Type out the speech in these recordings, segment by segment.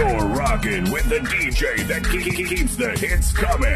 You're rocking with the DJ that keeps the hits coming.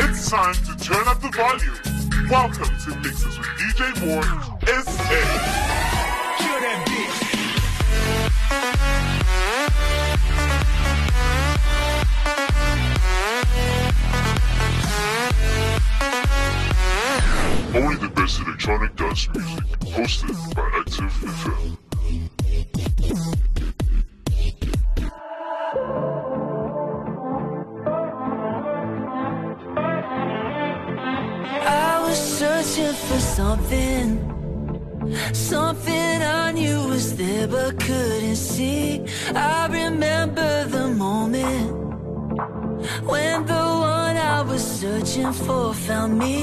It's time to turn up the volume. Welcome to Mixes with DJ Moore S.A. Kill that bitch. Only the best electronic dance music, hosted by Active FM. something Something I knew was there but couldn't see. I remember the moment When the one I was searching for found me.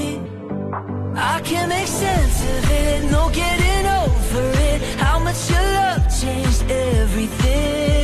I can't make sense of it, no getting over it. How much your love changed everything.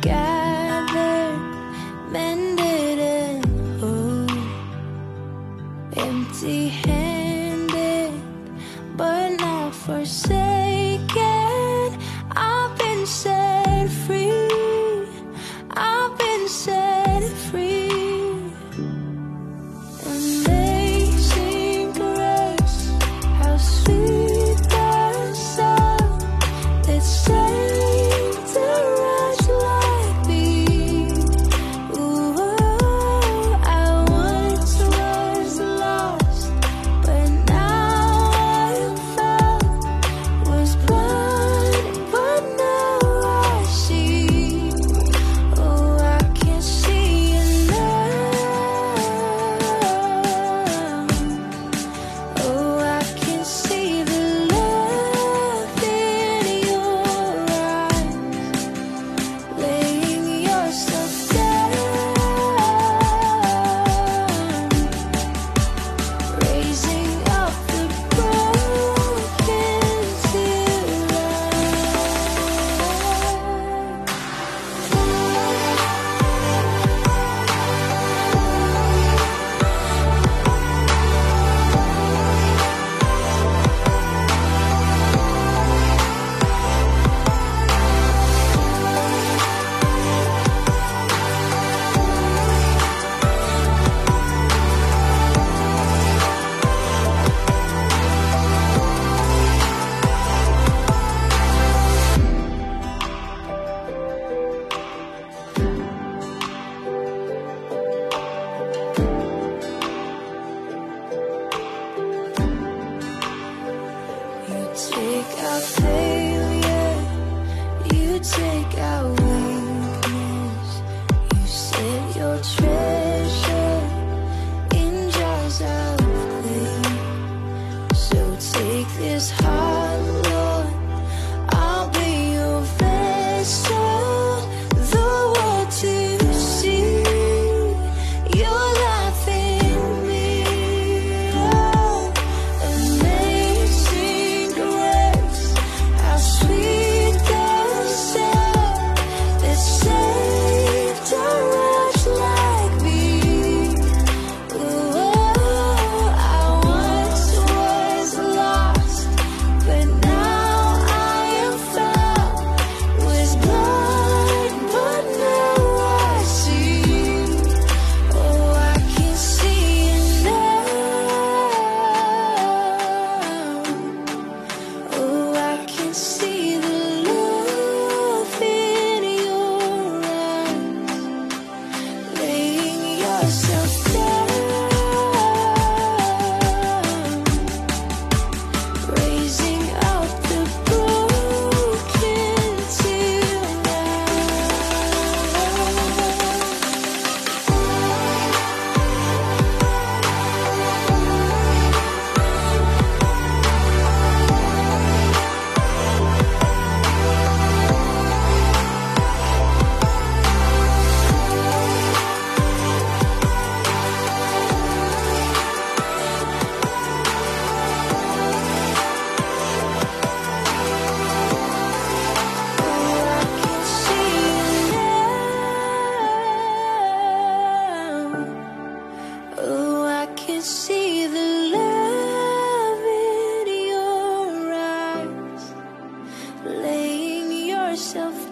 get There's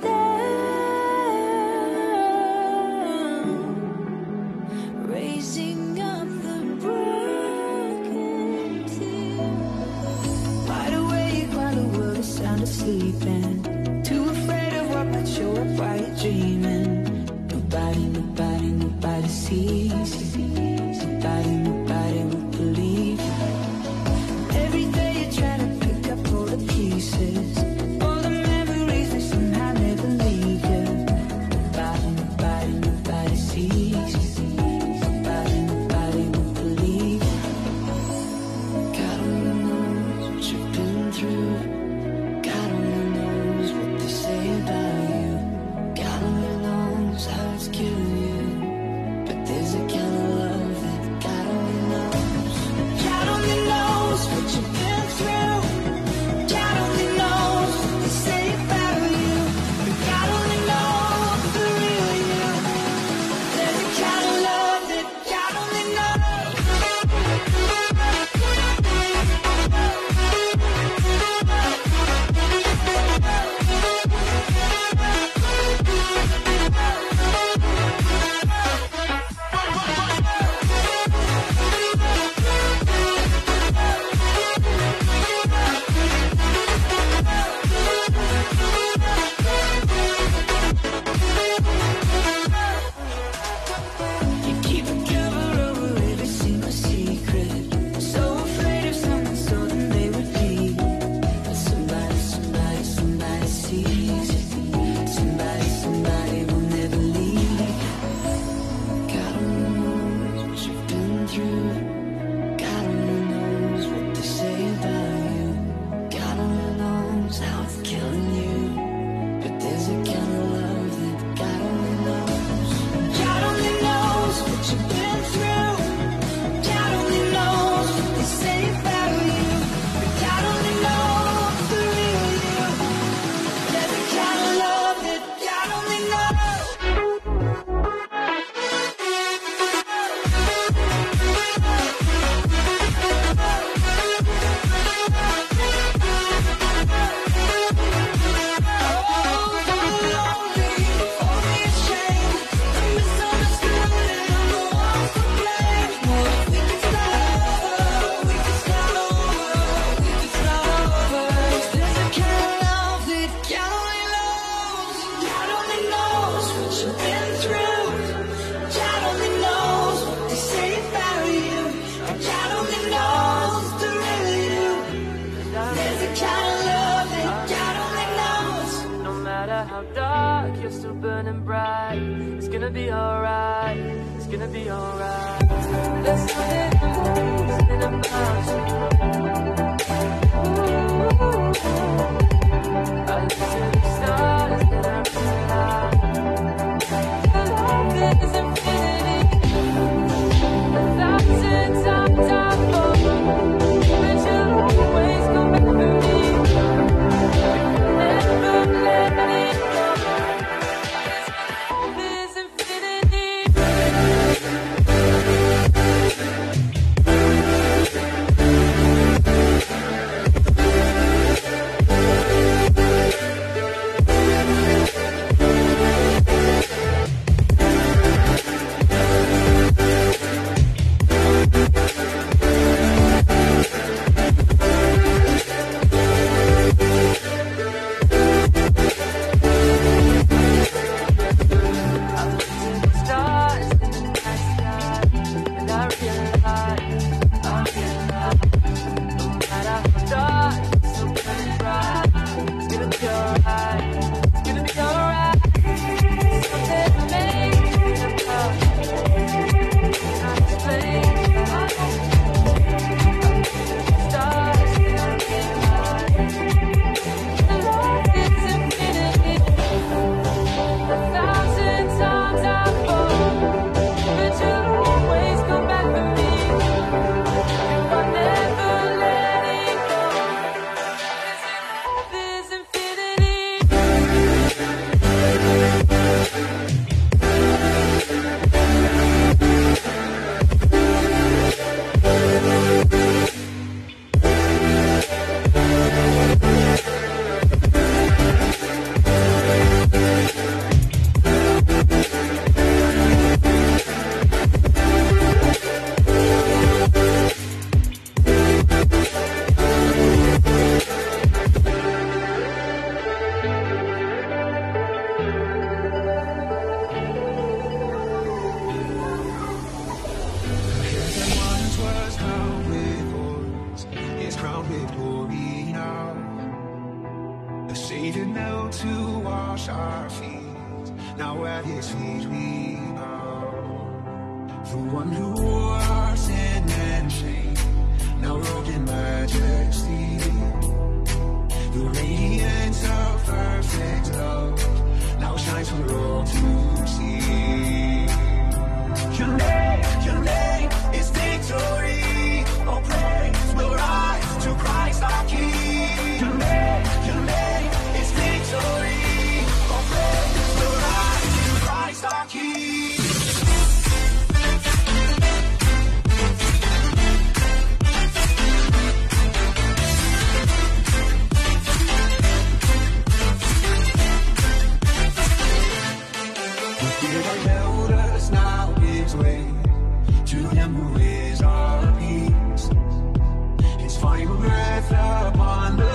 sweet we are. The one who was in and shame now robed in majesty. The radiance of perfect love now shines for all to see. to them who is our peace. His final breath upon the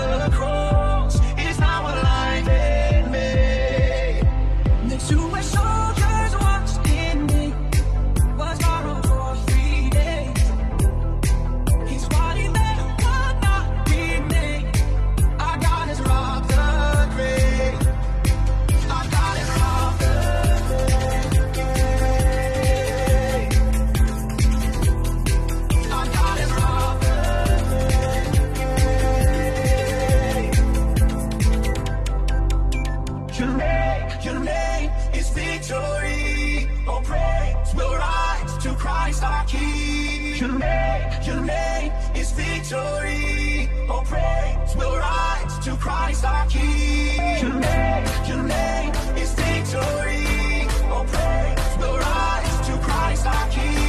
say your name is victory. All praise will rise to Christ our King. Your name, your name is victory. All praise will rise to Christ our King.